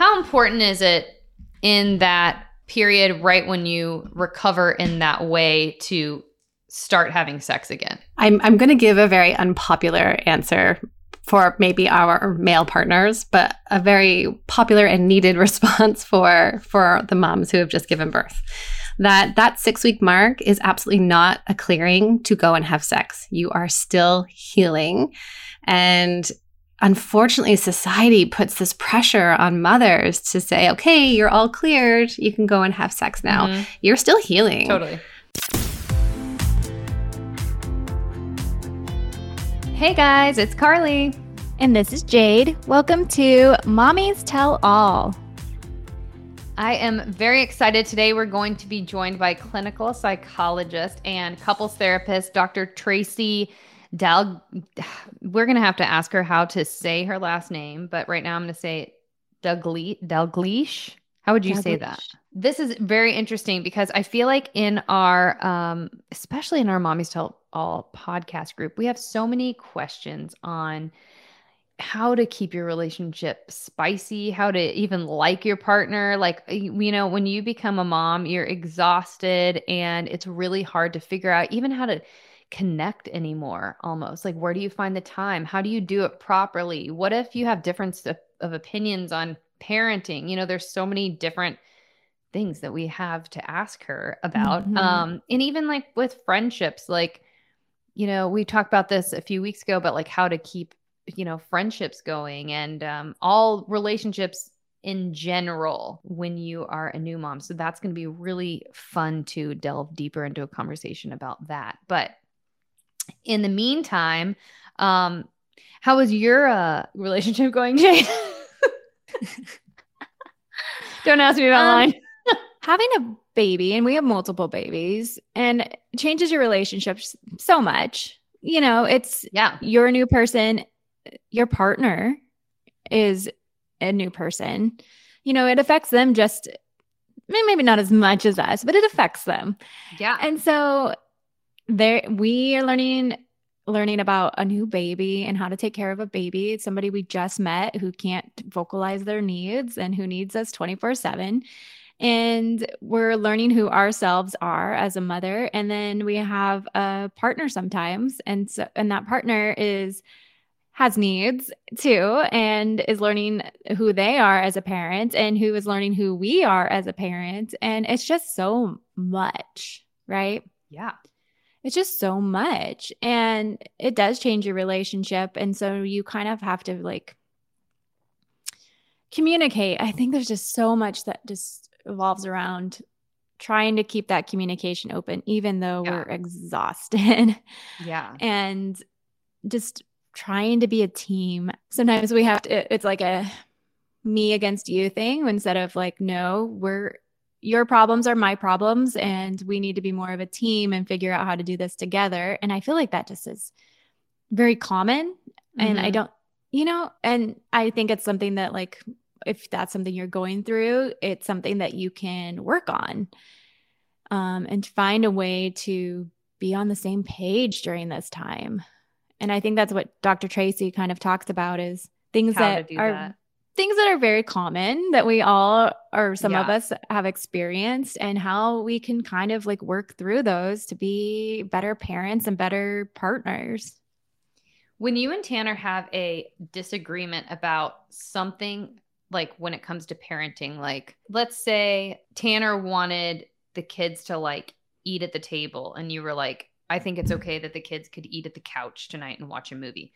How important is it in that period right when you recover in that way to start having sex again? I'm I'm going to give a very unpopular answer for maybe our male partners, but a very popular and needed response for for the moms who have just given birth. That that 6 week mark is absolutely not a clearing to go and have sex. You are still healing and unfortunately society puts this pressure on mothers to say okay you're all cleared you can go and have sex now mm-hmm. you're still healing totally hey guys it's carly and this is jade welcome to mommy's tell all I am very excited. Today, we're going to be joined by clinical psychologist and couples therapist, Dr. Tracy Dal, we're gonna have to ask her how to say her last name, but right now I'm gonna say Dalgle- Dalgleish. How would you Dalgleish. say that? This is very interesting because I feel like in our, um, especially in our Mommy's Tell All podcast group, we have so many questions on how to keep your relationship spicy, how to even like your partner. Like, you know, when you become a mom, you're exhausted and it's really hard to figure out even how to connect anymore almost like where do you find the time? How do you do it properly? What if you have difference of, of opinions on parenting? You know there's so many different things that we have to ask her about mm-hmm. um and even like with friendships like you know we talked about this a few weeks ago but like how to keep you know friendships going and um all relationships in general when you are a new mom. So that's going to be really fun to delve deeper into a conversation about that. But in the meantime, um, how was your uh, relationship going, Jade? Don't ask me about um, mine. having a baby, and we have multiple babies, and changes your relationships so much. You know, it's yeah, you're a new person. Your partner is a new person. You know, it affects them just maybe not as much as us, but it affects them. Yeah. And so there we are learning learning about a new baby and how to take care of a baby. It's somebody we just met who can't vocalize their needs and who needs us 24/7 and we're learning who ourselves are as a mother. And then we have a partner sometimes. And so and that partner is has needs too and is learning who they are as a parent and who is learning who we are as a parent. And it's just so much right? Yeah it's just so much and it does change your relationship and so you kind of have to like communicate. I think there's just so much that just evolves around trying to keep that communication open even though yeah. we're exhausted. Yeah. And just trying to be a team. Sometimes we have to it's like a me against you thing instead of like no we're your problems are my problems and we need to be more of a team and figure out how to do this together and i feel like that just is very common mm-hmm. and i mm-hmm. don't you know and i think it's something that like if that's something you're going through it's something that you can work on um, and find a way to be on the same page during this time and i think that's what dr tracy kind of talks about is things how that are that things that are very common that we all or some yeah. of us have experienced and how we can kind of like work through those to be better parents and better partners. When you and Tanner have a disagreement about something like when it comes to parenting, like let's say Tanner wanted the kids to like eat at the table and you were like, I think it's okay that the kids could eat at the couch tonight and watch a movie.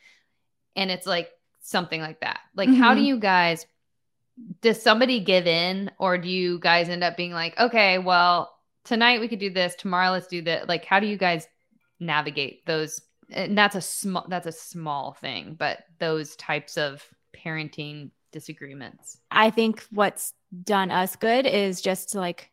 And it's like something like that. Like, mm-hmm. how do mm-hmm. you guys? Does somebody give in, or do you guys end up being like, okay, well, tonight we could do this, tomorrow let's do that? Like, how do you guys navigate those? And that's a small that's a small thing, but those types of parenting disagreements. I think what's done us good is just like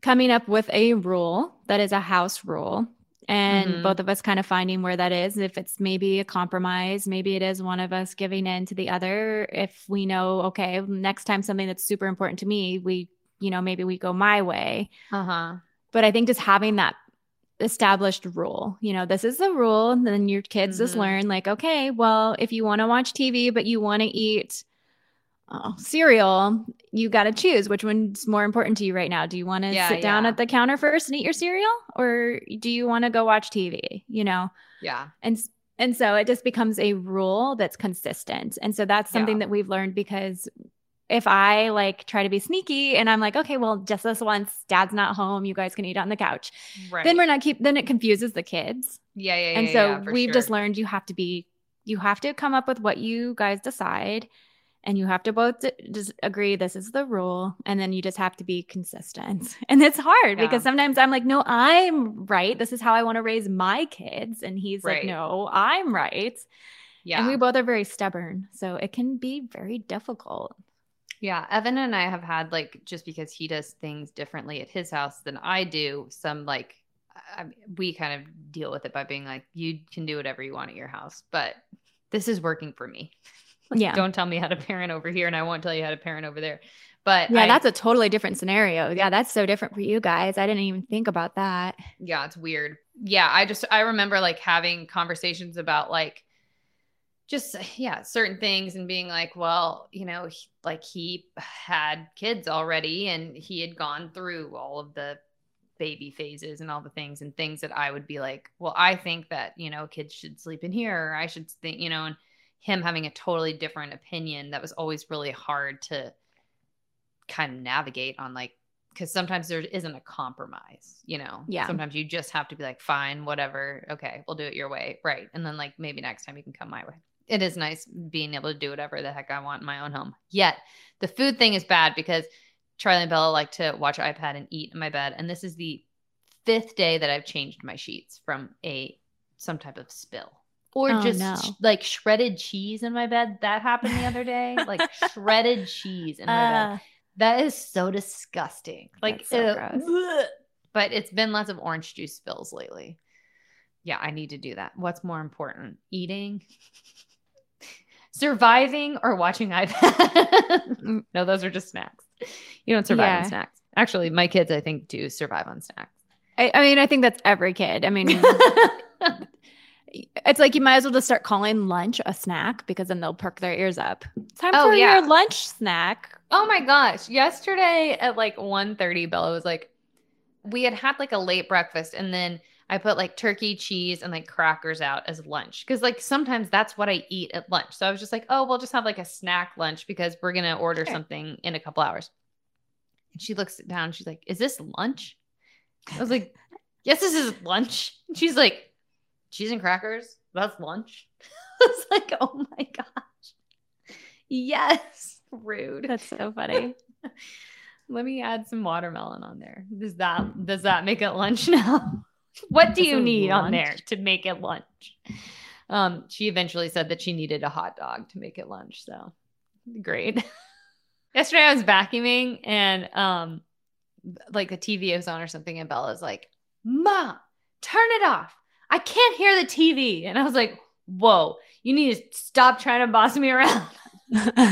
coming up with a rule that is a house rule and mm-hmm. both of us kind of finding where that is if it's maybe a compromise maybe it is one of us giving in to the other if we know okay next time something that's super important to me we you know maybe we go my way uh-huh but i think just having that established rule you know this is the rule and then your kids mm-hmm. just learn like okay well if you want to watch tv but you want to eat oh, cereal, you got to choose which one's more important to you right now. Do you want to Yeah, sit down yeah. at the counter first and eat your cereal or do you want to go watch TV, you know? Yeah. And and so it just becomes a rule that's consistent. And so that's something Yeah. that we've learned because if I like try to be sneaky and I'm like, okay, well, just this once, dad's not home, you guys can eat on the couch. Right. Then we're not keep then it confuses the kids. yeah, yeah, yeah. and so yeah, we've just learned you have to be you have to come up with what you guys decide and you have to both just agree this is the rule and then you just have to be consistent and it's hard Yeah. because sometimes i'm like no i'm right this is how i want to raise my kids and he's Right. like no i'm right Yeah. and we both are very stubborn so it can be very difficult Yeah, Evan and I have had like just because he does things differently at his house than I do, some like I we kind of deal with it by being like, you can do whatever you want at your house, but this is working for me. yeah Don't tell me how to parent over here, and I won't tell you how to parent over there. But yeah I- that's a totally different scenario yeah that's so different for you guys i didn't even think about that yeah, it's weird. Yeah, I just I remember like having conversations about like just yeah certain things and being like well you know he, like he had kids already and he had gone through all of the baby phases and all the things and things that I would be like well I think that you know kids should sleep in here or I should think you know and him having a totally different opinion that was always really hard to kind of navigate on like because sometimes there isn't a compromise you know? Yeah. sometimes you just have to be like fine whatever. Okay we'll do it your way. Right. And then like maybe next time you can come my way. It is nice being able to do whatever the heck i want in my own home. Yet the food thing is bad because charlie and bella like to watch ipad and eat in my bed. And this is the fifth day that i've changed my sheets from a some type of spill or Oh, just no. sh- like shredded cheese in my bed that happened the other day like shredded cheese in my bed Uh, that is so disgusting. Like, so gross. But it's been lots of orange juice spills lately. Yeah, I need to do that. What's more important, eating, surviving, or watching iPad? no, those are just snacks. You don't survive Yeah. on snacks. Actually, my kids, I think, do survive on snacks. I, I mean i think that's every kid i mean It's like you might as well just start calling lunch a snack because then they'll perk their ears up. Time Oh, for yeah. your lunch snack. Oh my gosh. Yesterday at like 1.30, Bella was like, we had had like a late breakfast and then I put like turkey, cheese, and like crackers out as lunch. Cause like sometimes that's what I eat at lunch. So I was just like, oh, we'll just have like a snack lunch because we're gonna order Sure. something in a couple hours. And she looks down, she's like, Is this lunch? I was like, Yes, this is lunch. And she's like, Cheese and crackers? That's lunch. I was like, oh my gosh. Yes. Rude. That's so funny. Let me add some watermelon on there. Does that does that make it lunch now? what do you need on there to make it lunch? Um, she eventually said that she needed a hot dog to make it lunch. So great. Yesterday I was vacuuming and um like the TV was on or something, and Bella's like, Ma, turn it off. I can't hear the TV. And I was like, Whoa, you need to stop trying to boss me around. turn it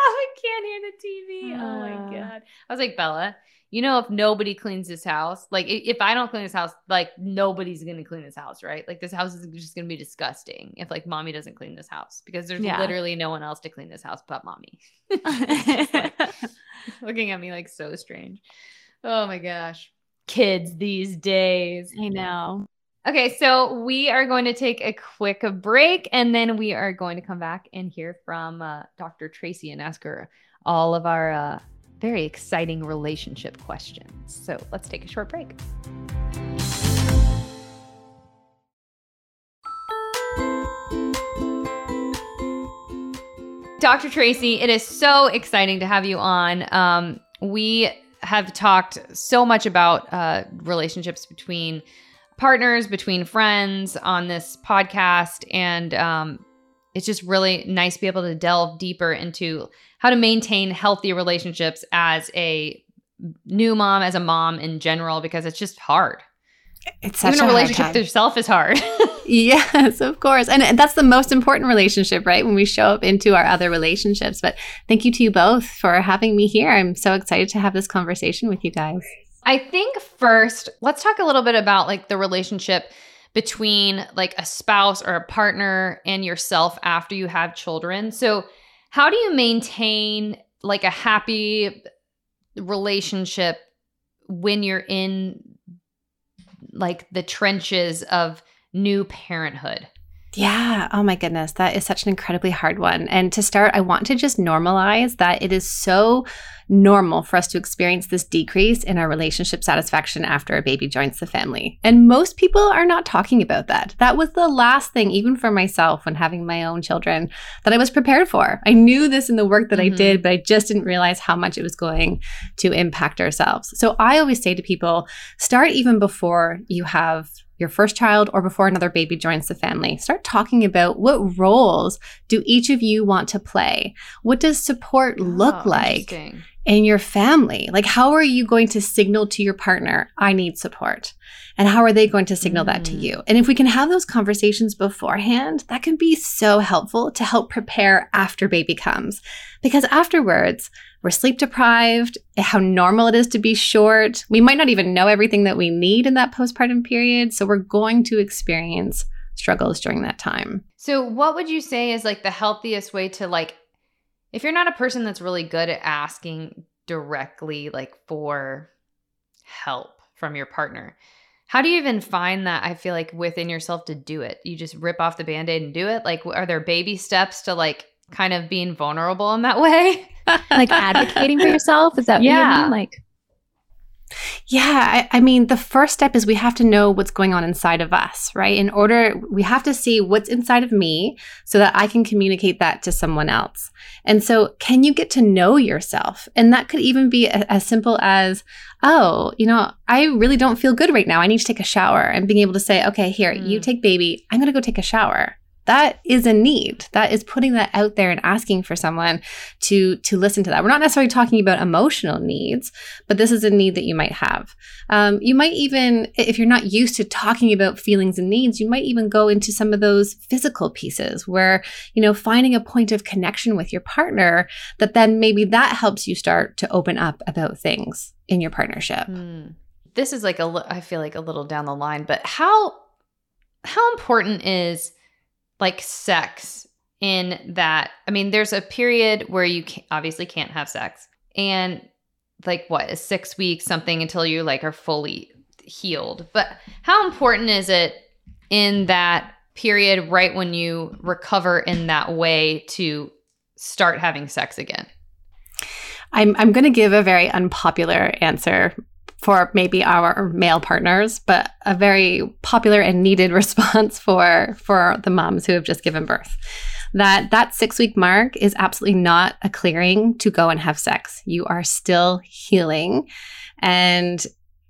off. I can't hear the TV. oh my Uh. god. I was like, Bella, you know, if nobody cleans this house, like if I don't clean this house, like nobody's gonna clean this house, right? Like this house is just gonna be disgusting if like mommy doesn't clean this house because there's Yeah. literally no one else to clean this house but mommy. Looking at me like so strange. Oh my gosh. Kids these days. I know. Okay, so we are going to take a quick break and then we are going to come back and hear from uh, Dr. Tracy and ask her all of our uh, very exciting relationship questions. So let's take a short break. Dr. Tracy, it is so exciting to have you on. Um, we have talked so much about uh, relationships between partners, between friends on this podcast. And um, it's just really nice to be able to delve deeper into how to maintain healthy relationships as a new mom, as a mom in general, because it's just hard. It's such Even a a hard relationship with yourself is hard. Yes, of course. And that's the most important relationship, right? When we show up into our other relationships. But thank you to you both for having me here. I'm so excited to have this conversation with you guys. I think first, let's talk a little bit about like the relationship between like a spouse or a partner and yourself after you have children. So, how do you maintain like a happy relationship when you're in like the trenches of new parenthood? Yeah. Oh my goodness. That is such an incredibly hard one. And to start, I want to just normalize that it is so normal for us to experience this decrease in our relationship satisfaction after a baby joins the family. And most people are not talking about that. That was the last thing, even for myself when having my own children, that I was prepared for. I knew this in the work that mm-hmm. I did, but I just didn't realize how much it was going to impact ourselves. So I always say to people start even before you have your first child or before another baby joins the family. Start talking about what roles do each of you want to play? What does support look oh, like in your family? Like, how are you going to signal to your partner, I need support? And how are they going to signal mm. that to mm. you? And if we can have those conversations beforehand, that can be so helpful to help prepare after baby comes. Because afterwards, we're sleep deprived, how normal it is to be short. We might not even know everything that we need in that postpartum period. So we're going to experience struggles during that time. So, what would you say is like the healthiest way to like, if you're not a person that's really good at asking directly, like for help from your partner, how do you even find that? I feel like within yourself to do it. You just rip off the band aid and do it. Like, are there baby steps to like kind of being vulnerable in that way? like advocating for yourself? Is that yeah. Mean? Like, yeah, I, I, mean, the first step is we have to know what's going on inside of us, right? In order, we have to see what's inside of me so that I can communicate that to someone else. And so, can you get to know yourself? And that could even be a, as simple as, oh, you know, I really don't feel good right now. I need to take a shower. And being able to say, okay, here, mm. you take baby. I'm going to go take a shower that is a need. That is putting that out there and asking for someone to to listen to that. We're not necessarily talking about emotional needs but this is a need that you might have. Um, you might even if you're not used to talking about feelings and needs you might even go into some of those physical pieces where you know finding a point of connection with your partner that then maybe that helps you start to open up about things in your partnership. Hmm. this is like a i feel like a little down the line but how how important is like sex in that i mean there's a period where you can, obviously can't have sex. And like what is six weeks something until you like are fully healed. But how important is it in that period right when you recover in that way to start having sex again? I'm, I'm going to give a very unpopular answer for maybe our male partners, but a very popular and needed response for for the moms who have just given birth. That that 6 week mark is absolutely not a clearing to go and have sex. You are still healing and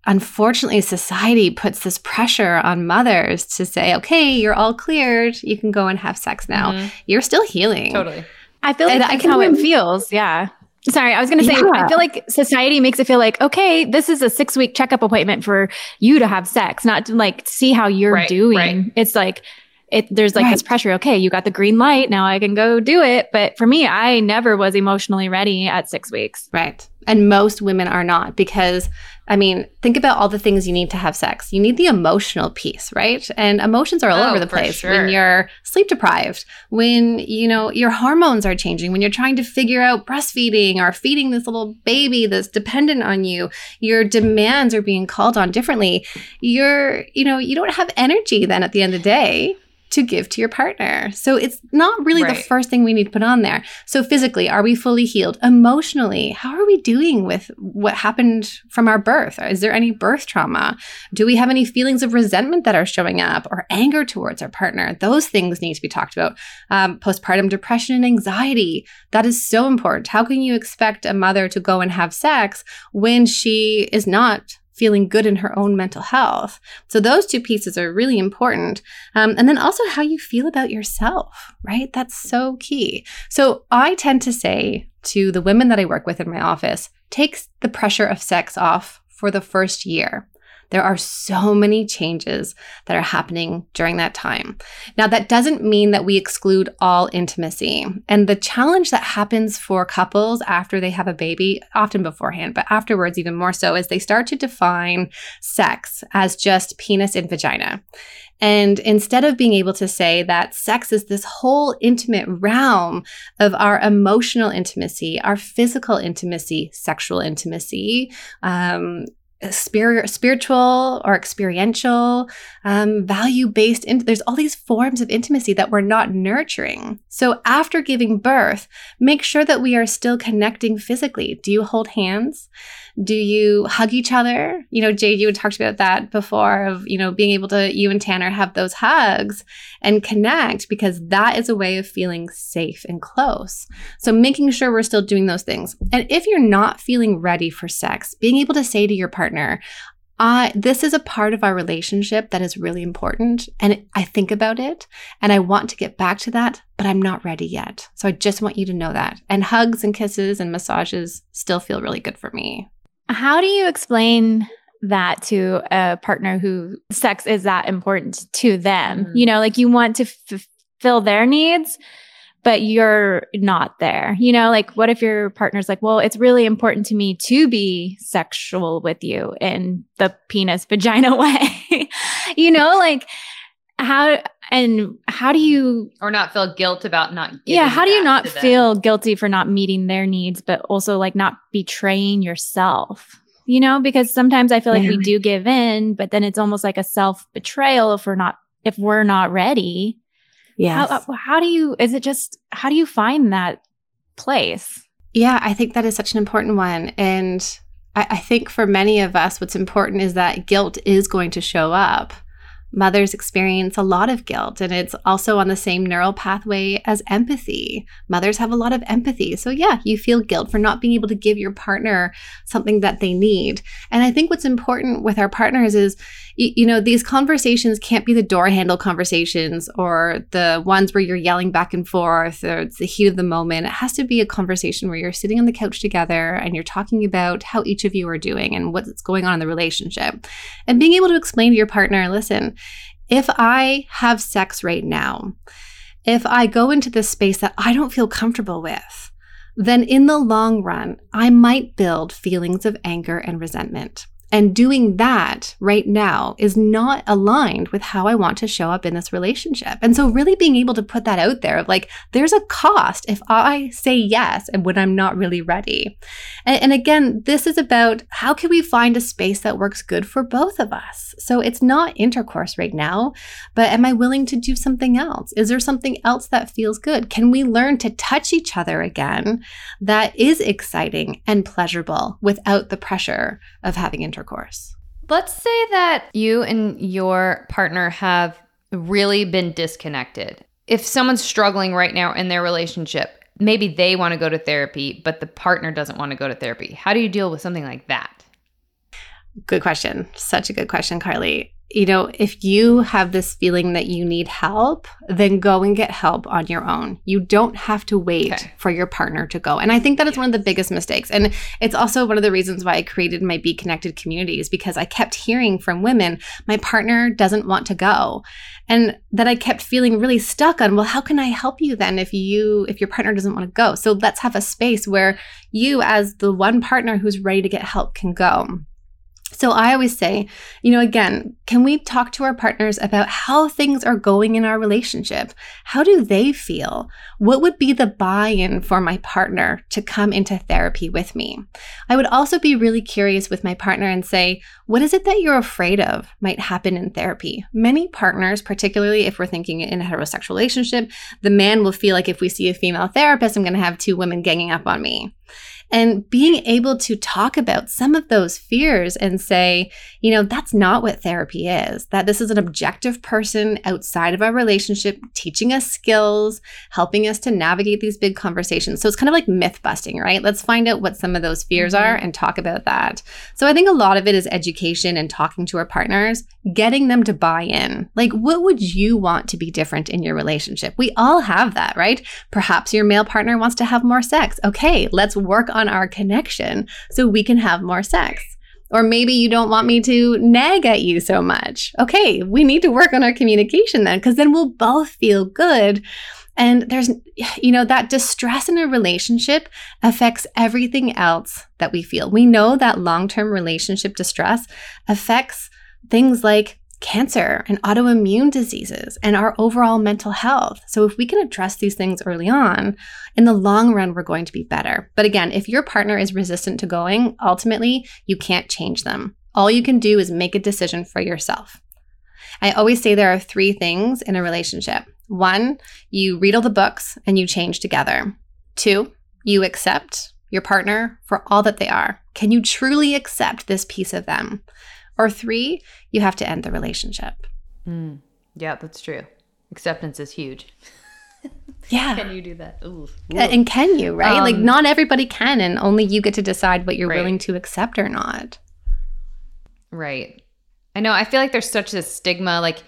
unfortunately society puts this pressure on mothers to say, "Okay, you're all cleared. You can go and have sex now." Mm-hmm. You're still healing. Totally. I feel like that's how it feels. Yeah. Sorry, I was going to say, yeah. I feel like society makes it feel like, okay, this is a six week checkup appointment for you to have sex, not to like see how you're right, doing. Right. It's like, it, there's like right. this pressure. Okay, you got the green light. Now I can go do it. But for me, I never was emotionally ready at six weeks. Right. And most women are not because I mean, think about all the things you need to have sex. You need the emotional piece, right? And emotions are all oh, over the place sure. when you're sleep deprived, when, you know, your hormones are changing, when you're trying to figure out breastfeeding or feeding this little baby that's dependent on you, your demands are being called on differently. You're, you know, you don't have energy then at the end of the day to give to your partner. So it's not really right. the first thing we need to put on there. So physically, are we fully healed? Emotionally, how are we doing with what happened from our birth? Is there any birth trauma? Do we have any feelings of resentment that are showing up or anger towards our partner? Those things need to be talked about. Um, postpartum depression and anxiety, that is so important. How can you expect a mother to go and have sex when she is not feeling good in her own mental health. So those two pieces are really important. Um, and then also how you feel about yourself, right? That's so key. So I tend to say to the women that I work with in my office, takes the pressure of sex off for the first year. There are so many changes that are happening during that time. Now, that doesn't mean that we exclude all intimacy. And the challenge that happens for couples after they have a baby, often beforehand, but afterwards, even more so, is they start to define sex as just penis and vagina. And instead of being able to say that sex is this whole intimate realm of our emotional intimacy, our physical intimacy, sexual intimacy, um, spirit, spiritual or experiential, um, value based. In- there's all these forms of intimacy that we're not nurturing. So after giving birth, make sure that we are still connecting physically. Do you hold hands? Do you hug each other? You know, Jade, you had talked about that before of, you know, being able to, you and Tanner have those hugs and connect because that is a way of feeling safe and close. So making sure we're still doing those things. And if you're not feeling ready for sex, being able to say to your partner, I this is a part of our relationship that is really important and I think about it and I want to get back to that but I'm not ready yet. So I just want you to know that. And hugs and kisses and massages still feel really good for me. How do you explain that to a partner who sex is that important to them? Mm-hmm. You know, like you want to fulfill their needs, but you're not there. You know, like what if your partner's like, well, it's really important to me to be sexual with you in the penis vagina way? you know, like how and how do you or not feel guilt about not yeah how do you not feel guilty for not meeting their needs but also like not betraying yourself? You know because sometimes i feel like yeah. we do give in but then it's almost like a self betrayal if we're not if we're not ready. Yeah how, uh, how do you is it just how do you find that place? Yeah i think that is such an important one and I, I think for many of us what's important is that guilt is going to show up Mothers experience a lot of guilt, and it's also on the same neural pathway as empathy. Mothers have a lot of empathy. So, yeah, you feel guilt for not being able to give your partner something that they need. And I think what's important with our partners is you, you know, these conversations can't be the door handle conversations or the ones where you're yelling back and forth or it's the heat of the moment. It has to be a conversation where you're sitting on the couch together and you're talking about how each of you are doing and what's going on in the relationship. And being able to explain to your partner, listen, if I have sex right now, if I go into this space that I don't feel comfortable with, then in the long run, I might build feelings of anger and resentment. And doing that right now is not aligned with how I want to show up in this relationship. And so, really being able to put that out there of like, there's a cost if I say yes and when I'm not really ready. And, and again, this is about how can we find a space that works good for both of us? So, it's not intercourse right now, but am I willing to do something else? Is there something else that feels good? Can we learn to touch each other again that is exciting and pleasurable without the pressure of having intercourse? Intercourse. Let's say that you and your partner have really been disconnected. If someone's struggling right now in their relationship, maybe they want to go to therapy, but the partner doesn't want to go to therapy. How do you deal with something like that? Good question. Such a good question, Carly you know, if you have this feeling that you need help, then go and get help on your own. You don't have to wait okay. for your partner to go. And I think that is yes. one of the biggest mistakes. And it's also one of the reasons why I created my Be Connected communities because I kept hearing from women, my partner doesn't want to go. And that I kept feeling really stuck on, well, how can I help you then if you if your partner doesn't want to go? So let's have a space where you as the one partner who's ready to get help can go. So I always say, you know, again, can we talk to our partners about how things are going in our relationship? How do they feel? What would be the buy in for my partner to come into therapy with me? I would also be really curious with my partner and say, what is it that you're afraid of might happen in therapy? Many partners, particularly if we're thinking in a heterosexual relationship, the man will feel like if we see a female therapist, I'm going to have two women ganging up on me and being able to talk about some of those fears and say, you know, that's not what therapy is, that this is an objective person outside of our relationship teaching us skills, helping us to navigate these big conversations. So it's kind of like myth busting, right? Let's find out what some of those fears mm-hmm. are and talk about that. So I think a lot of it is education and talking to our partners, getting them to buy in. Like, what would you want to be different in your relationship? We all have that, right? Perhaps your male partner wants to have more sex. Okay, let's work on our connection so we can have more sex. Or maybe you don't want me to nag at you so much. Okay, we need to work on our communication then, because then we'll both feel good. And there's, you know, that distress in a relationship affects everything else that we feel. We know that long term relationship distress affects things like cancer and autoimmune diseases and our overall mental health. So, if we can address these things early on, in the long run, we're going to be better. But again, if your partner is resistant to going, ultimately, you can't change them. All you can do is make a decision for yourself. I always say there are three things in a relationship one, you read all the books and you change together. Two, you accept your partner for all that they are. Can you truly accept this piece of them? Or three, you have to end the relationship. Mm, yeah, that's true. Acceptance is huge. Yeah. can you do that? Ooh. Ooh. And can you, right? Um, like, not everybody can, and only you get to decide what you're right. willing to accept or not. Right. I know. I feel like there's such a stigma, like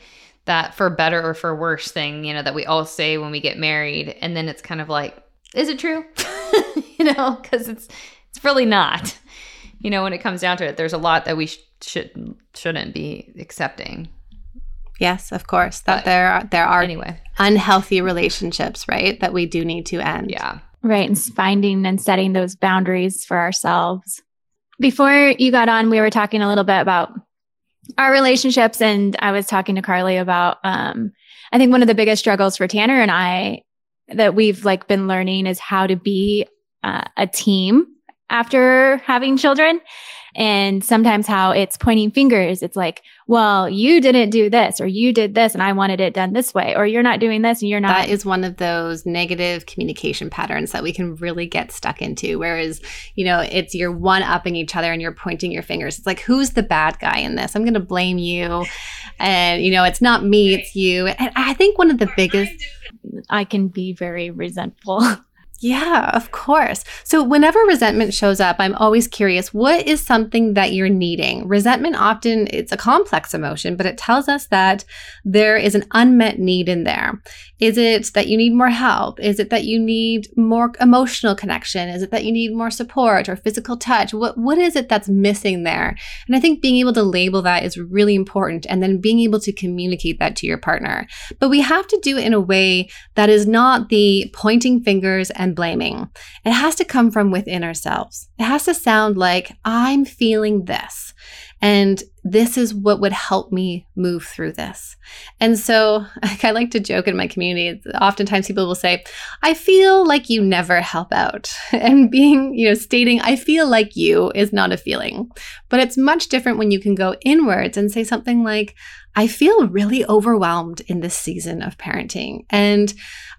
that for better or for worse thing, you know, that we all say when we get married. And then it's kind of like, is it true? you know, because it's, it's really not. You know, when it comes down to it, there's a lot that we sh- should shouldn't be accepting. Yes, of course. That but there are there are anyway unhealthy relationships, right? That we do need to end. Yeah. Right. And finding and setting those boundaries for ourselves. Before you got on, we were talking a little bit about our relationships. And I was talking to Carly about, um, I think one of the biggest struggles for Tanner and I that we've like been learning is how to be uh, a team after having children and sometimes how it's pointing fingers. It's like, well, you didn't do this or you did this and I wanted it done this way or you're not doing this and you're not. That is one of those negative communication patterns that we can really get stuck into. Whereas, you know, it's you're one upping each other and you're pointing your fingers. It's like, who's the bad guy in this? I'm going to blame you. And, you know, it's not me, it's you. And I think one of the biggest. I can be very resentful. Yeah, of course. So, whenever resentment shows up, I'm always curious what is something that you're needing? Resentment often it's a complex emotion, but it tells us that there is an unmet need in there. Is it that you need more help? Is it that you need more emotional connection? Is it that you need more support or physical touch? What what is it that's missing there? And I think being able to label that is really important and then being able to communicate that to your partner. But we have to do it in a way that is not the pointing fingers and and blaming. It has to come from within ourselves. It has to sound like, I'm feeling this. And this is what would help me move through this. And so I like to joke in my community. Oftentimes people will say, I feel like you never help out. And being, you know, stating, I feel like you is not a feeling. But it's much different when you can go inwards and say something like, I feel really overwhelmed in this season of parenting. And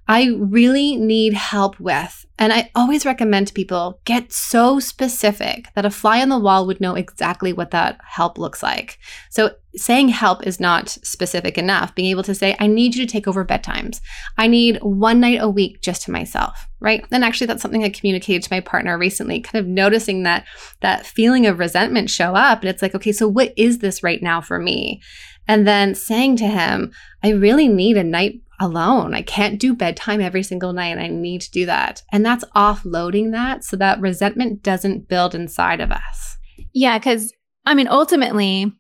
I really need help with. And I always recommend to people get so specific that a fly on the wall would know exactly what that help looks like. So saying help is not specific enough. Being able to say, I need you to take over bedtimes. I need one night a week just to myself, right? And actually that's something I communicated to my partner recently, kind of noticing that that feeling of resentment show up. And it's like, okay, so what is this right now for me? And then saying to him, I really need a night alone. I can't do bedtime every single night and I need to do that. And that's offloading that so that resentment doesn't build inside of us. Yeah, cuz I mean ultimately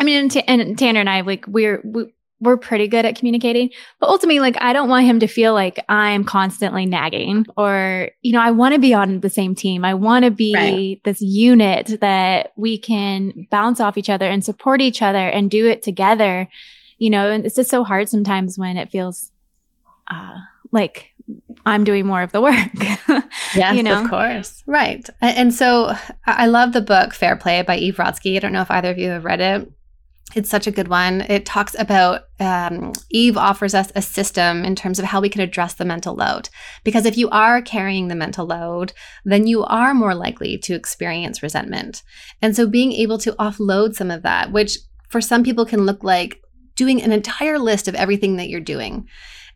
I mean and, T- and Tanner and I like we're we, we're pretty good at communicating, but ultimately like I don't want him to feel like I'm constantly nagging or you know, I want to be on the same team. I want to be right. this unit that we can bounce off each other and support each other and do it together you know, and it's just so hard sometimes when it feels uh, like I'm doing more of the work. yes, you know? of course. Right. And so I love the book Fair Play by Eve Rodsky. I don't know if either of you have read it. It's such a good one. It talks about um, Eve offers us a system in terms of how we can address the mental load. Because if you are carrying the mental load, then you are more likely to experience resentment. And so being able to offload some of that, which for some people can look like doing an entire list of everything that you're doing.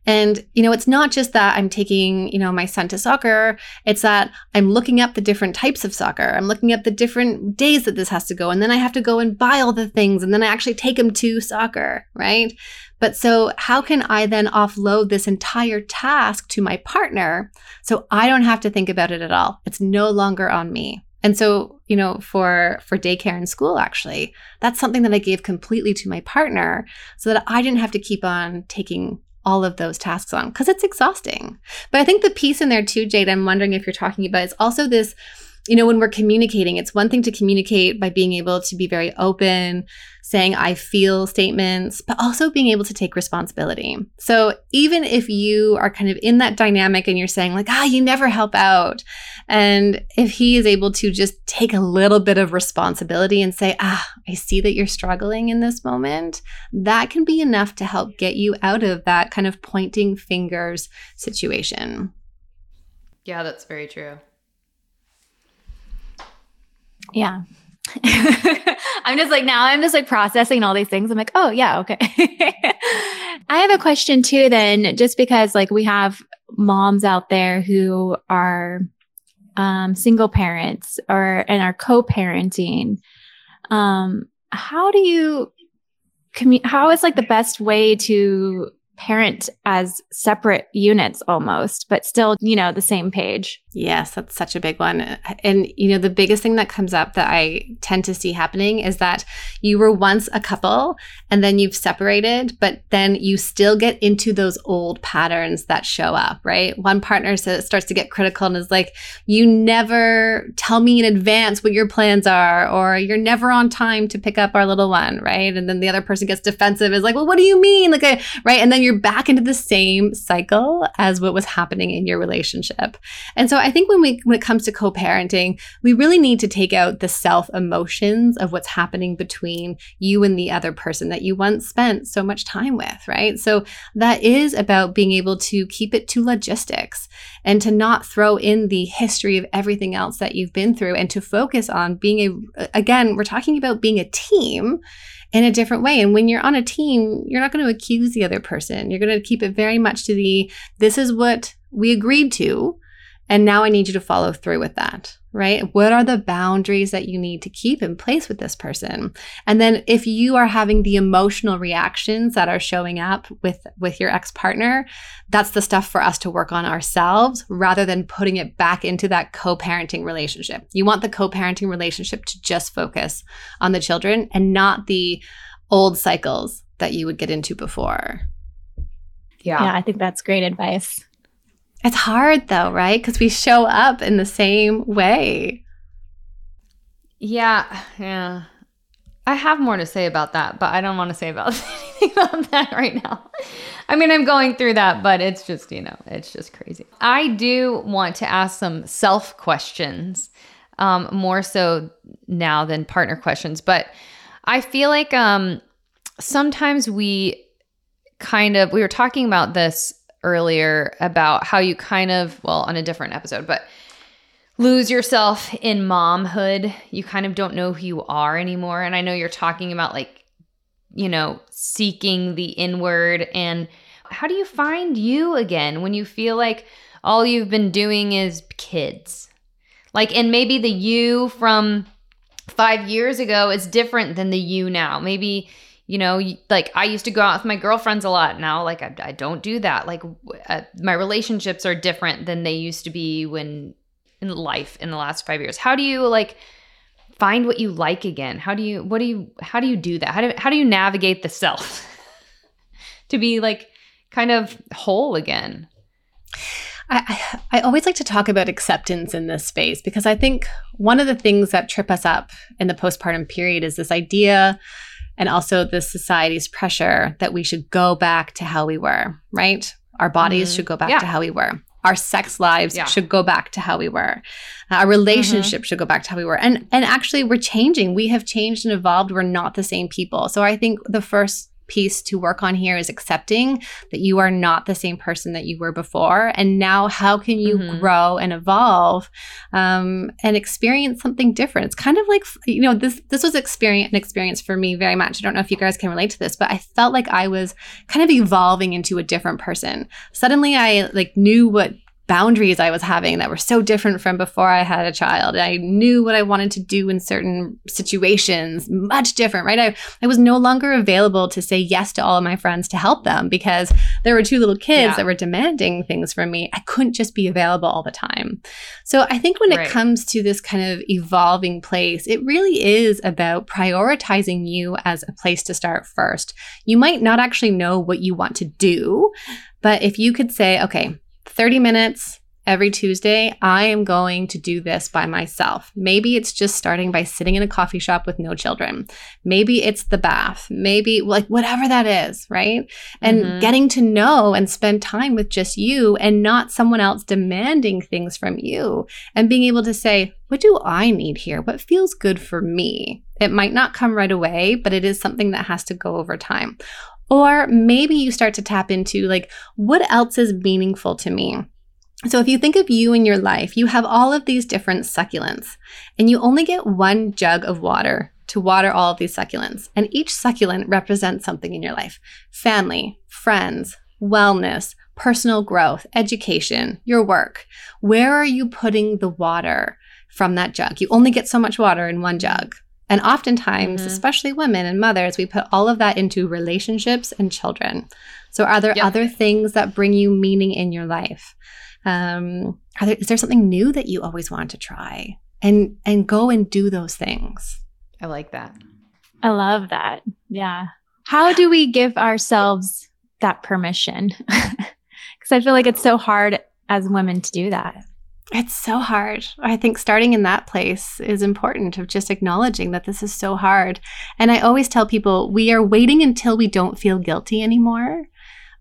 And, you know, it's not just that I'm taking, you know, my son to soccer. It's that I'm looking up the different types of soccer. I'm looking up the different days that this has to go. And then I have to go and buy all the things. And then I actually take him to soccer, right? But so how can I then offload this entire task to my partner so I don't have to think about it at all? It's no longer on me. And so, you know, for for daycare and school actually, that's something that I gave completely to my partner so that I didn't have to keep on taking all of those tasks on because it's exhausting. But I think the piece in there too, Jade, I'm wondering if you're talking about is also this you know, when we're communicating, it's one thing to communicate by being able to be very open, saying I feel statements, but also being able to take responsibility. So even if you are kind of in that dynamic and you're saying, like, ah, you never help out, and if he is able to just take a little bit of responsibility and say, ah, I see that you're struggling in this moment, that can be enough to help get you out of that kind of pointing fingers situation. Yeah, that's very true. Yeah. I'm just like now I'm just like processing all these things. I'm like, oh yeah, okay. I have a question too then, just because like we have moms out there who are um, single parents or and are co-parenting. Um, how do you commu- how is like the best way to parent as separate units almost, but still, you know, the same page. Yes, that's such a big one. And, you know, the biggest thing that comes up that I tend to see happening is that you were once a couple and then you've separated, but then you still get into those old patterns that show up, right? One partner says, starts to get critical and is like, you never tell me in advance what your plans are, or you're never on time to pick up our little one, right? And then the other person gets defensive, is like, well, what do you mean? Like, I, right? And then you're back into the same cycle as what was happening in your relationship. And so I think when we when it comes to co-parenting, we really need to take out the self emotions of what's happening between you and the other person that you once spent so much time with, right? So that is about being able to keep it to logistics and to not throw in the history of everything else that you've been through and to focus on being a again, we're talking about being a team in a different way. And when you're on a team, you're not going to accuse the other person. You're going to keep it very much to the this is what we agreed to. And now I need you to follow through with that, right? What are the boundaries that you need to keep in place with this person? And then if you are having the emotional reactions that are showing up with with your ex-partner, that's the stuff for us to work on ourselves rather than putting it back into that co-parenting relationship. You want the co-parenting relationship to just focus on the children and not the old cycles that you would get into before. Yeah. Yeah, I think that's great advice. It's hard though, right? Because we show up in the same way. Yeah, yeah. I have more to say about that, but I don't want to say about anything about that right now. I mean, I'm going through that, but it's just, you know, it's just crazy. I do want to ask some self questions, um, more so now than partner questions, but I feel like um, sometimes we kind of, we were talking about this earlier about how you kind of, well, on a different episode, but lose yourself in momhood. You kind of don't know who you are anymore. And I know you're talking about like, you know, seeking the inward and how do you find you again when you feel like all you've been doing is kids? Like, and maybe the you from five years ago is different than the you now. Maybe you know like i used to go out with my girlfriends a lot now like i, I don't do that like uh, my relationships are different than they used to be when in life in the last five years. How do you like find what you like again? How do you what do you how do you do that? How do, how do you navigate the self to be like kind of whole again? I, I always like to talk about acceptance in this space because I think one of the things that trip us up in the postpartum period is this idea and also the society's pressure that we should go back to how we were, right? Our bodies mm-hmm. should go back yeah. to how we were. Our sex lives yeah. should go back to how we were. Uh, our relationship mm-hmm. should go back to how we were. And and actually we're changing. We have changed and evolved. We're not the same people. So I think the first piece to work on here is accepting that you are not the same person that you were before. And now, how can you mm-hmm. grow and evolve um, and experience something different? It's kind of like you know this this was experience an experience for me very much. I don't know if you guys can relate to this, but I felt like I was kind of evolving into a different person. Suddenly, I like knew what boundaries I was having that were so different from before I had a child. I knew what I wanted to do in certain situations, much different, right? I, I was no longer available to say yes to all of my friends to help them because there were two little kids yeah. that were demanding things from me. I couldn't just be available all the time. So I think when right. it comes to this kind of evolving place, it really is about prioritizing you as a place to start first. You might not actually know what you want to do, but if you could say, okay, 30 minutes every Tuesday, I am going to do this by myself. Maybe it's just starting by sitting in a coffee shop with no children. Maybe it's the bath. Maybe like whatever that is, right? And Mhm. getting to know and spend time with just you and not someone else demanding things from you and being able to say, what do I need here? What feels good for me? It might not come right away, but it is something that has to go over time. Or maybe you start to tap into like, what else is meaningful to me? So, if you think of you in your life, you have all of these different succulents, and you only get one jug of water to water all of these succulents. And each succulent represents something in your life family, friends, wellness, personal growth, education, your work. Where are you putting the water from that jug? You only get so much water in one jug. And oftentimes, Mhm. especially women and mothers, we put all of that into relationships and children. So, are there Yep. other things that bring you meaning in your life? Um, are there, is there something new that you always want to try? And and go and do those things. I like that. I love that. Yeah. How do we give ourselves that permission? Because I feel like it's so hard as women to do that. It's so hard. I think starting in that place is important of just acknowledging that this is so hard. And I always tell people we are waiting until we don't feel guilty anymore,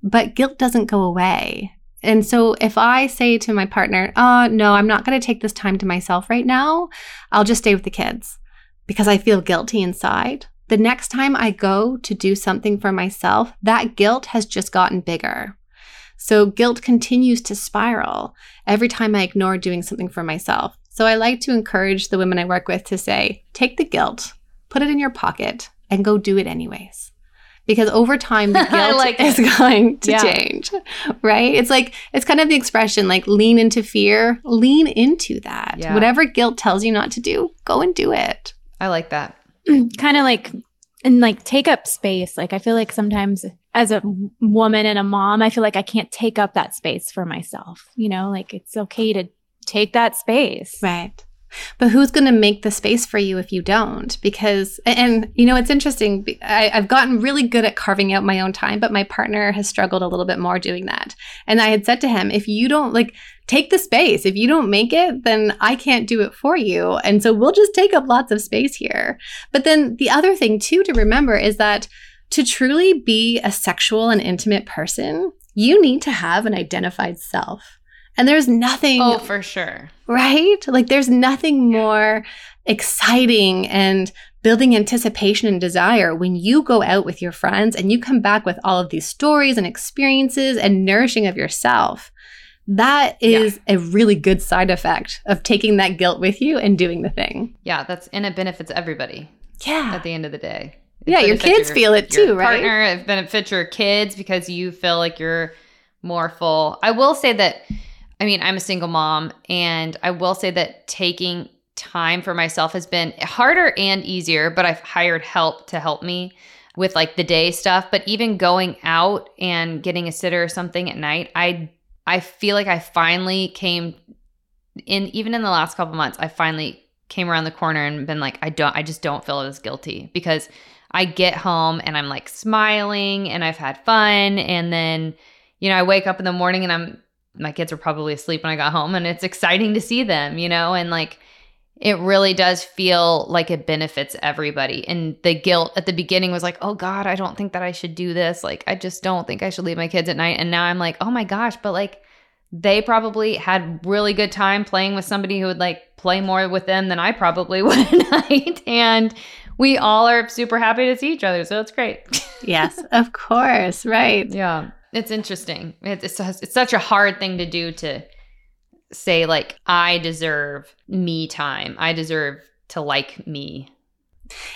but guilt doesn't go away. And so if I say to my partner, oh, no, I'm not going to take this time to myself right now, I'll just stay with the kids because I feel guilty inside. The next time I go to do something for myself, that guilt has just gotten bigger. So guilt continues to spiral every time I ignore doing something for myself. So I like to encourage the women I work with to say, take the guilt, put it in your pocket, and go do it anyways. Because over time, the guilt like is it. going to Yeah. change, right? It's like, it's kind of the expression like lean into fear, lean into that. Yeah. Whatever guilt tells you not to do, go and do it. I like that. kind of like and like take up space like i feel like sometimes as a mm-hmm. woman and a mom i feel like i can't take up that space for myself you know like it's okay to take that space Right. But who's going to make the space for you if you don't? Because, and you know, it's interesting. I, I've gotten really good at carving out my own time, but my partner has struggled a little bit more doing that. And I had said to him, if you don't like take the space, if you don't make it, then I can't do it for you. And so we'll just take up lots of space here. But then the other thing, too, to remember is that to truly be a sexual and intimate person, you need to have an identified self. And there's nothing Oh, for sure. right? Like there's nothing more exciting and building anticipation and desire when you go out with your friends and you come back with all of these stories and experiences and nourishing of yourself. That is a really good side effect of taking that guilt with you and doing the thing. Yeah, that's and it benefits everybody Yeah. at the end of the day. Yeah, your kids feel it your too, right? Partner, it benefits your kids because you feel like you're more full. I will say that, I mean, I'm a single mom, and I will say that taking time for myself has been harder and easier. But I've hired help to help me with like the day stuff. But even going out and getting a sitter or something at night, I I feel like I finally came in even in the last couple months, I finally came around the corner and been like, I don't I just don't feel as guilty because I get home and I'm like smiling and I've had fun and then you know, I wake up in the morning and I'm my kids are probably asleep when I got home and it's exciting to see them, you know, and like it really does feel like it benefits everybody. And the guilt at the beginning was like, oh God, I don't think that I should do this. Like, I just don't think I should leave my kids at night. And now I'm like, oh my gosh, but like they probably had really good time playing with somebody who would like play more with them than I probably would at night. And we all are super happy to see each other. So it's great. yes, of course. Right. Yeah, it's interesting. It's, it's it's such a hard thing to do to say like I deserve me time. I deserve to like me.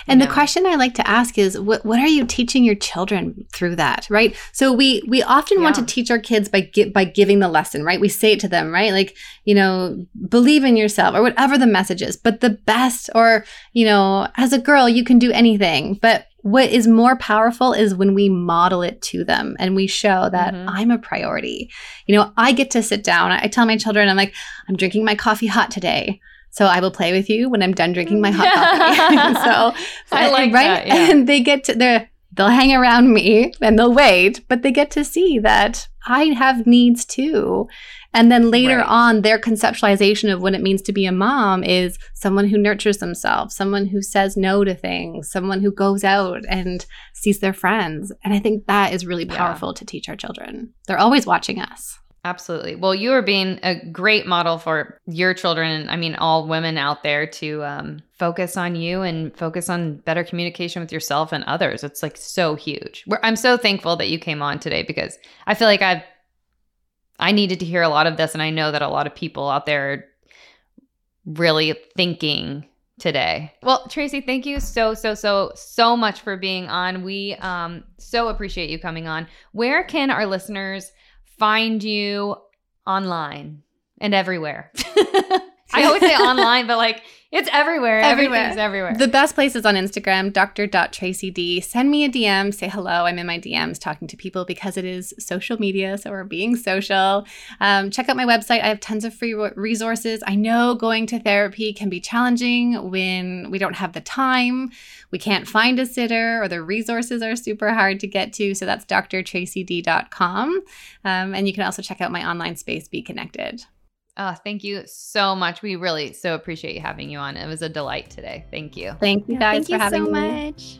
And you the question I like to ask is what what are you teaching your children through that, right? So we we often want to teach our kids by gi- by giving the lesson, right? We say it to them, right? Like, you know, believe in yourself or whatever the message is. But the best or, you know, as a girl you can do anything. But what is more powerful is when we model it to them and we show that Mhm. I'm a priority. You know, I get to sit down. I tell my children, I'm like, I'm drinking my coffee hot today. So I will play with you when I'm done drinking my hot coffee. so I like right? that, yeah. And they get to they they'll hang around me and they'll wait, but they get to see that I have needs too. And then later Right. on, their conceptualization of what it means to be a mom is someone who nurtures themselves, someone who says no to things, someone who goes out and sees their friends. And I think that is really Yeah. powerful to teach our children. They're always watching us. Absolutely. Well, you are being a great model for your children, I mean, all women out there to um, focus on you and focus on better communication with yourself and others. It's like so huge. I'm so thankful that you came on today because I feel like I've I needed to hear a lot of this, and I know that a lot of people out there are really thinking today. Well, Tracy, thank you so so so so much for being on. We um so appreciate you coming on. Where can our listeners find you online and everywhere? I always say online, but like it's everywhere. Everywhere. Everything's everywhere. The best place is on Instagram, dr.tracyd. Send me a DM, say hello. I'm in my DMs talking to people because it is social media, so we're being social. Um, check out my website. I have tons of free resources. I know going to therapy can be challenging when we don't have the time, we can't find a sitter, or the resources are super hard to get to. So that's drtracyd.com. Um, and you can also check out my online space, Be Connected. Oh, thank you so much. We really so appreciate you having you on. It was a delight today. Thank you. Thank you Yeah, guys thank for you having so me. much.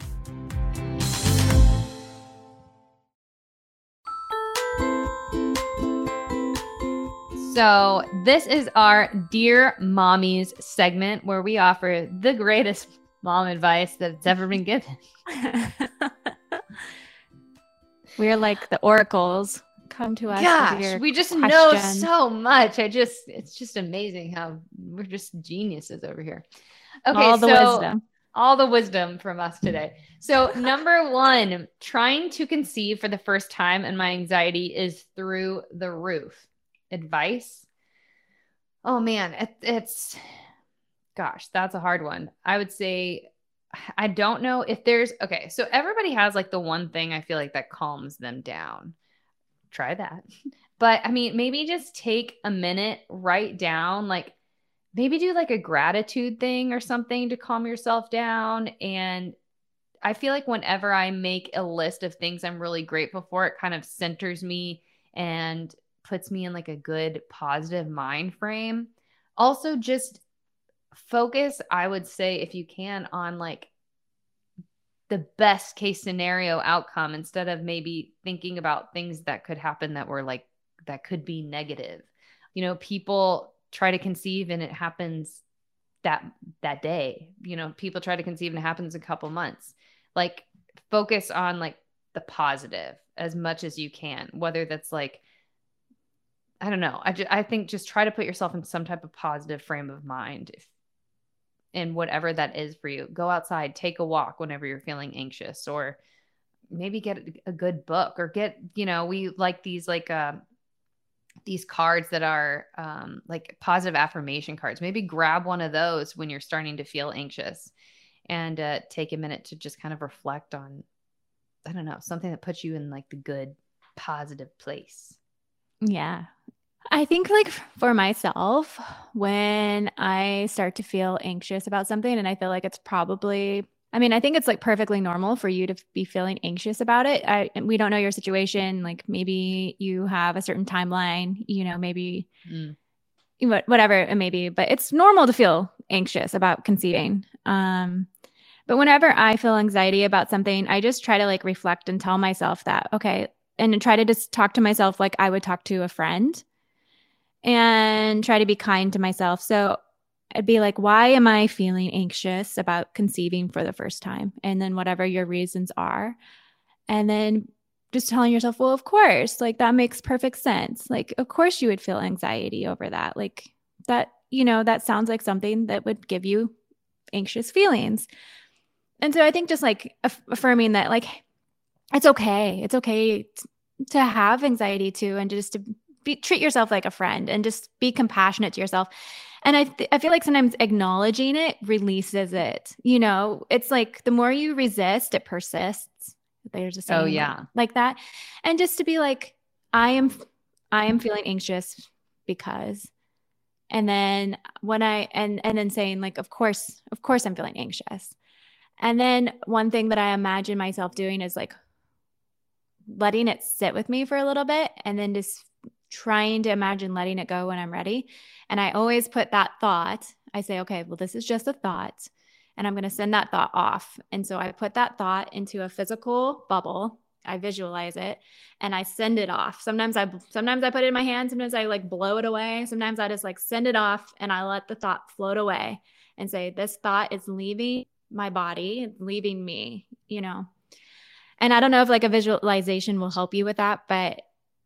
So, this is our Dear Mommies segment where we offer the greatest mom advice that's ever been given. We're like the oracles. Come to us. Gosh, we just know so much. I just, it's just amazing how we're just geniuses over here. Okay, all the so wisdom. all the wisdom from us today. So, number one, trying to conceive for the first time and my anxiety is through the roof. Advice? Oh man, it, it's gosh, that's a hard one. I would say I don't know if there's okay. So everybody has like the one thing I feel like that calms them down. Try that. But I mean, maybe just take a minute, write down like maybe do like a gratitude thing or something to calm yourself down. And I feel like whenever I make a list of things I'm really grateful for, it kind of centers me and puts me in like a good positive mind frame. Also, just focus, I would say, if you can, on like the best case scenario outcome instead of maybe thinking about things that could happen that were like that could be negative. You know, people try to conceive and it happens that that day. You know, people try to conceive and it happens a couple months. Like focus on like the positive as much as you can, whether that's like I don't know. I just, I think just try to put yourself in some type of positive frame of mind if and whatever that is for you. Go outside, take a walk whenever you're feeling anxious or maybe get a good book or get, you know, we like these like uh these cards that are um like positive affirmation cards. Maybe grab one of those when you're starting to feel anxious and uh take a minute to just kind of reflect on I don't know, something that puts you in like the good positive place. Yeah. I think like for myself, when I start to feel anxious about something and I feel like it's probably I mean, I think it's like perfectly normal for you to be feeling anxious about it. I we don't know your situation, like maybe you have a certain timeline, you know, maybe Mm. whatever it may be, but it's normal to feel anxious about conceiving. Um but whenever I feel anxiety about something, I just try to like reflect and tell myself that, okay, and try to just talk to myself like I would talk to a friend and try to be kind to myself. So I'd be like, why am I feeling anxious about conceiving for the first time? And then whatever your reasons are. And then just telling yourself, well, of course, like that makes perfect sense. Like, of course you would feel anxiety over that. Like that, you know, that sounds like something that would give you anxious feelings. And so I think just like aff- affirming that, like, it's okay. It's okay t- to have anxiety too, and just to be, treat yourself like a friend and just be compassionate to yourself. And I, th- I feel like sometimes acknowledging it releases it. You know, it's like the more you resist, it persists. There's a saying Oh, yeah. like that. And just to be like, I am, I am feeling anxious because, and then when I and and then saying like, of course, of course, I'm feeling anxious. And then one thing that I imagine myself doing is like letting it sit with me for a little bit and then just trying to imagine letting it go when I'm ready. And I always put that thought, I say, okay, well, this is just a thought. And I'm going to send that thought off. And so I put that thought into a physical bubble. I visualize it and I send it off. Sometimes I sometimes I put it in my hand, sometimes I like blow it away. Sometimes I just like send it off and I let the thought float away and say this thought is leaving my body, leaving me, you know. And I don't know if like a visualization will help you with that, but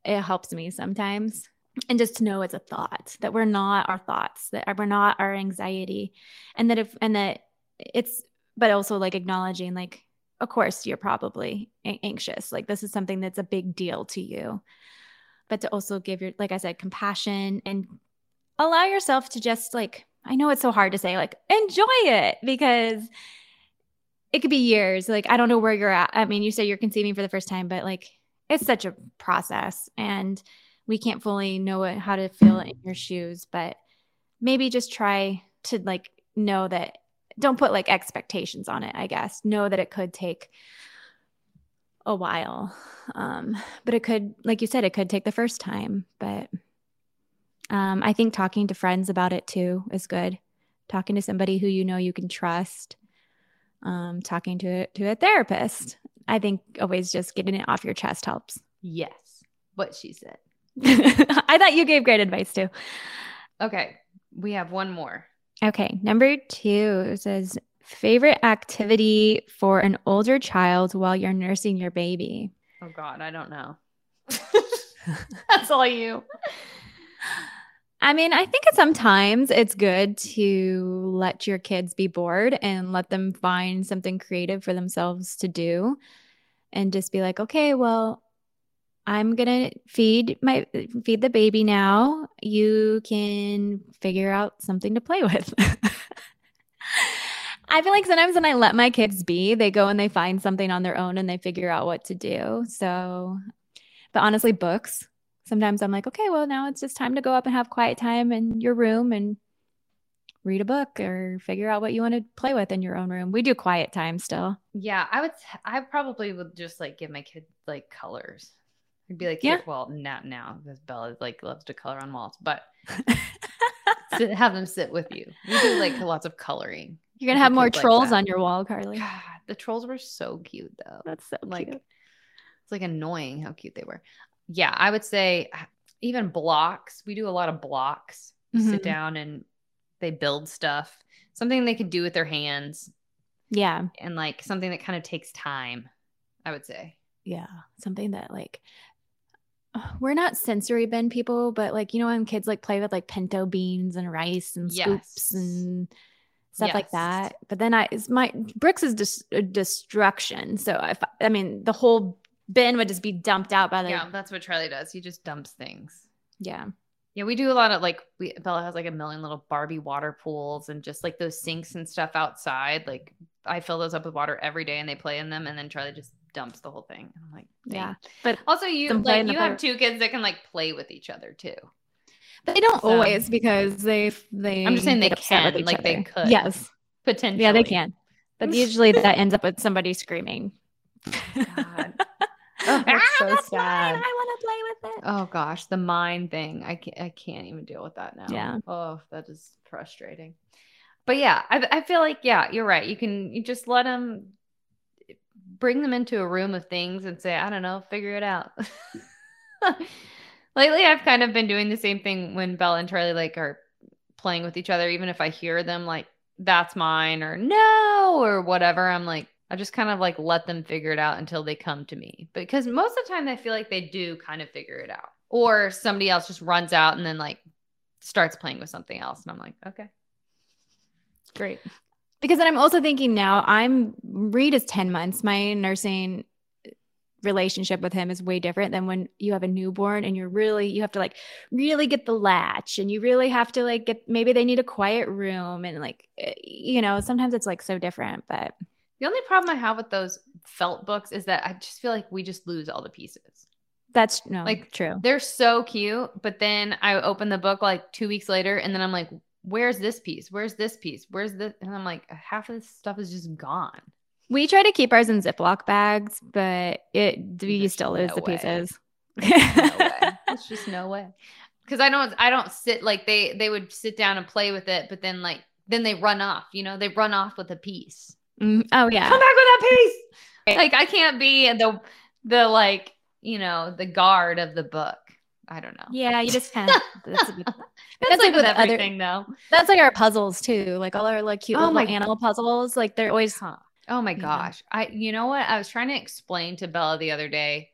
it helps me sometimes. And just to know it's a thought that we're not our thoughts, that we're not our anxiety, and that if, and that it's, but also like acknowledging, like, of course, you're probably anxious. Like, this is something that's a big deal to you. But to also give your, like I said, compassion and allow yourself to just like, I know it's so hard to say, like, enjoy it because it could be years. Like, I don't know where you're at. I mean, you say you're conceiving for the first time, but like, it's such a process and we can't fully know how to feel in your shoes, but maybe just try to like know that don't put like expectations on it, I guess. Know that it could take a while. Um, but it could, like you said, it could take the first time. But um, I think talking to friends about it too is good. Talking to somebody who you know you can trust um, talking to to a therapist. I think always just getting it off your chest helps. Yes, what she said. I thought you gave great advice too. Okay, we have one more. Okay, number two says favorite activity for an older child while you're nursing your baby. Oh God, I don't know. That's all you. I mean, I think sometimes it's good to let your kids be bored and let them find something creative for themselves to do and just be like, okay, well, I'm going to feed my feed the baby now. You can figure out something to play with. I feel like sometimes when I let my kids be, they go and they find something on their own and they figure out what to do. So, but honestly, books sometimes I'm like, okay, well, now it's just time to go up and have quiet time in your room and read a book or figure out what you want to play with in your own room. We do quiet time still. Yeah, I would. I probably would just like give my kid like colors. I'd be like, yeah. Well, not now because Bella like loves to color on walls, but sit, have them sit with you. We do like lots of coloring. You're gonna have more trolls like on your wall, Carly. God, the trolls were so cute though. That's so like. Cute. It's like annoying how cute they were yeah, I would say uh, even blocks. We do a lot of blocks. Mm-hmm. Sit down and they build stuff. Something they could do with their hands. Yeah. And like something that kind of takes time, I would say. Yeah. Something that like we're not sensory bin people, but like you know when kids like play with like pinto beans and rice and scoops yes. and stuff yes. like that. But then I my bricks is just dis- destruction. So if I mean the whole bin would just be dumped out by the yeah that's what charlie does. He just dumps things. Yeah. Yeah we do a lot of like we bella has like a million little barbie water pools and just like those sinks and stuff outside. Like i fill those up with water every day and they play in them and then charlie just dumps the whole thing. I'm like Dang. yeah but also you like you have two kids that can like play with each other too. They don't so, always because they they i'm just saying they can like other. they could. Yes. Potentially yeah they can. But usually that ends up with somebody screaming. God. Oh, that's so sad. Mine. I want to play with it. Oh gosh, the mind thing. I can't, I can't even deal with that now. Yeah. Oh, that is frustrating. But yeah, I, I feel like yeah, you're right. You can you just let them bring them into a room of things and say, I don't know, figure it out. Lately, I've kind of been doing the same thing when Bella and Charlie like are playing with each other. Even if I hear them like that's mine or no or whatever, I'm like I just kind of like let them figure it out until they come to me. Because most of the time I feel like they do kind of figure it out. Or somebody else just runs out and then like starts playing with something else. And I'm like, okay. Great. Because then I'm also thinking now, I'm Reed is 10 months. My nursing relationship with him is way different than when you have a newborn and you're really you have to like really get the latch and you really have to like get maybe they need a quiet room and like eh, you know sometimes it's like so different but the only problem I have with those felt books is that I just feel like we just lose all the pieces. That's no like true. They're so cute, but then I open the book like two weeks later, and then I'm like, "Where's this piece? Where's this piece? Where's this?" And I'm like, half of this stuff is just gone. We try to keep ours in Ziploc bags, but it we still lose no the way. pieces. no. It's just no way. Because I don't I don't sit like they they would sit down and play with it, but then like then they run off, you know, they run off with a piece. Mm, oh yeah. Come back with that piece. Like I can't be the the like, you know, the guard of the book. I don't know. Yeah, you just kind of that's, that's, that's like, like with everything other, though. That's like our puzzles too. Like all our like cute oh little animal puzzles. Like they're always huh. Oh my gosh. I you know what? I was trying to explain to Bella the other day.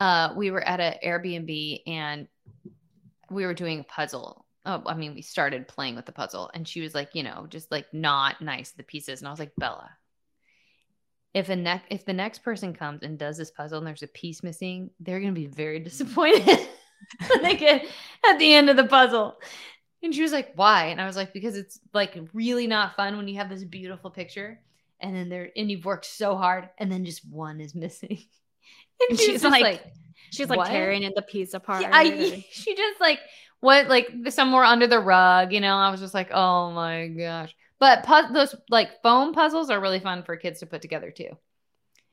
Uh we were at an Airbnb and we were doing a puzzle. Oh, I mean, we started playing with the puzzle and she was like, you know, just like not nice the pieces. And I was like, Bella, if a neck if the next person comes and does this puzzle and there's a piece missing, they're gonna be very disappointed when they get at the end of the puzzle. And she was like, Why? And I was like, Because it's like really not fun when you have this beautiful picture and then there and you've worked so hard and then just one is missing. and she's, she's like, like, she's like what? tearing the piece apart. Yeah, I, she just like what like somewhere under the rug, you know. I was just like, oh my gosh. But pu- those like foam puzzles are really fun for kids to put together too,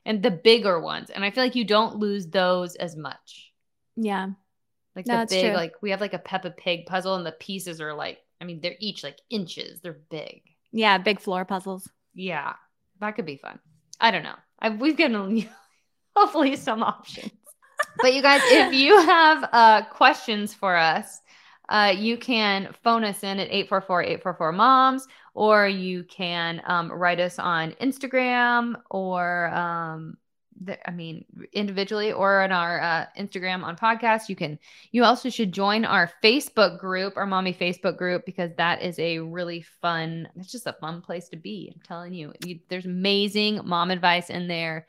and the bigger ones. And I feel like you don't lose those as much. Yeah, like no, the big true. like we have like a Peppa Pig puzzle, and the pieces are like I mean they're each like inches. They're big. Yeah, big floor puzzles. Yeah, that could be fun. I don't know. I, we've given hopefully some options. but you guys, if you have uh, questions for us, uh, you can phone us in at 844-844-MOMS, or you can um, write us on Instagram or um, the, I mean, individually or on our uh, Instagram on podcast. You can, you also should join our Facebook group, our mommy Facebook group, because that is a really fun, it's just a fun place to be. I'm telling you, you there's amazing mom advice in there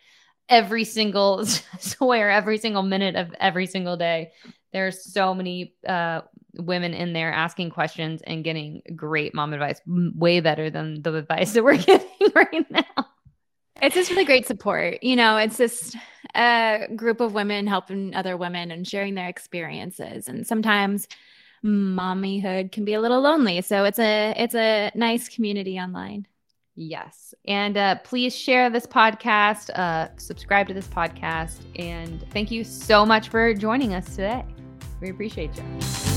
every single, swear, every single minute of every single day. There's so many uh, women in there asking questions and getting great mom advice, way better than the advice that we're getting right now. It's just really great support. You know, it's just a group of women helping other women and sharing their experiences. And sometimes mommyhood can be a little lonely. So it's a it's a nice community online. Yes. And uh, please share this podcast, uh, subscribe to this podcast, and thank you so much for joining us today. We appreciate you.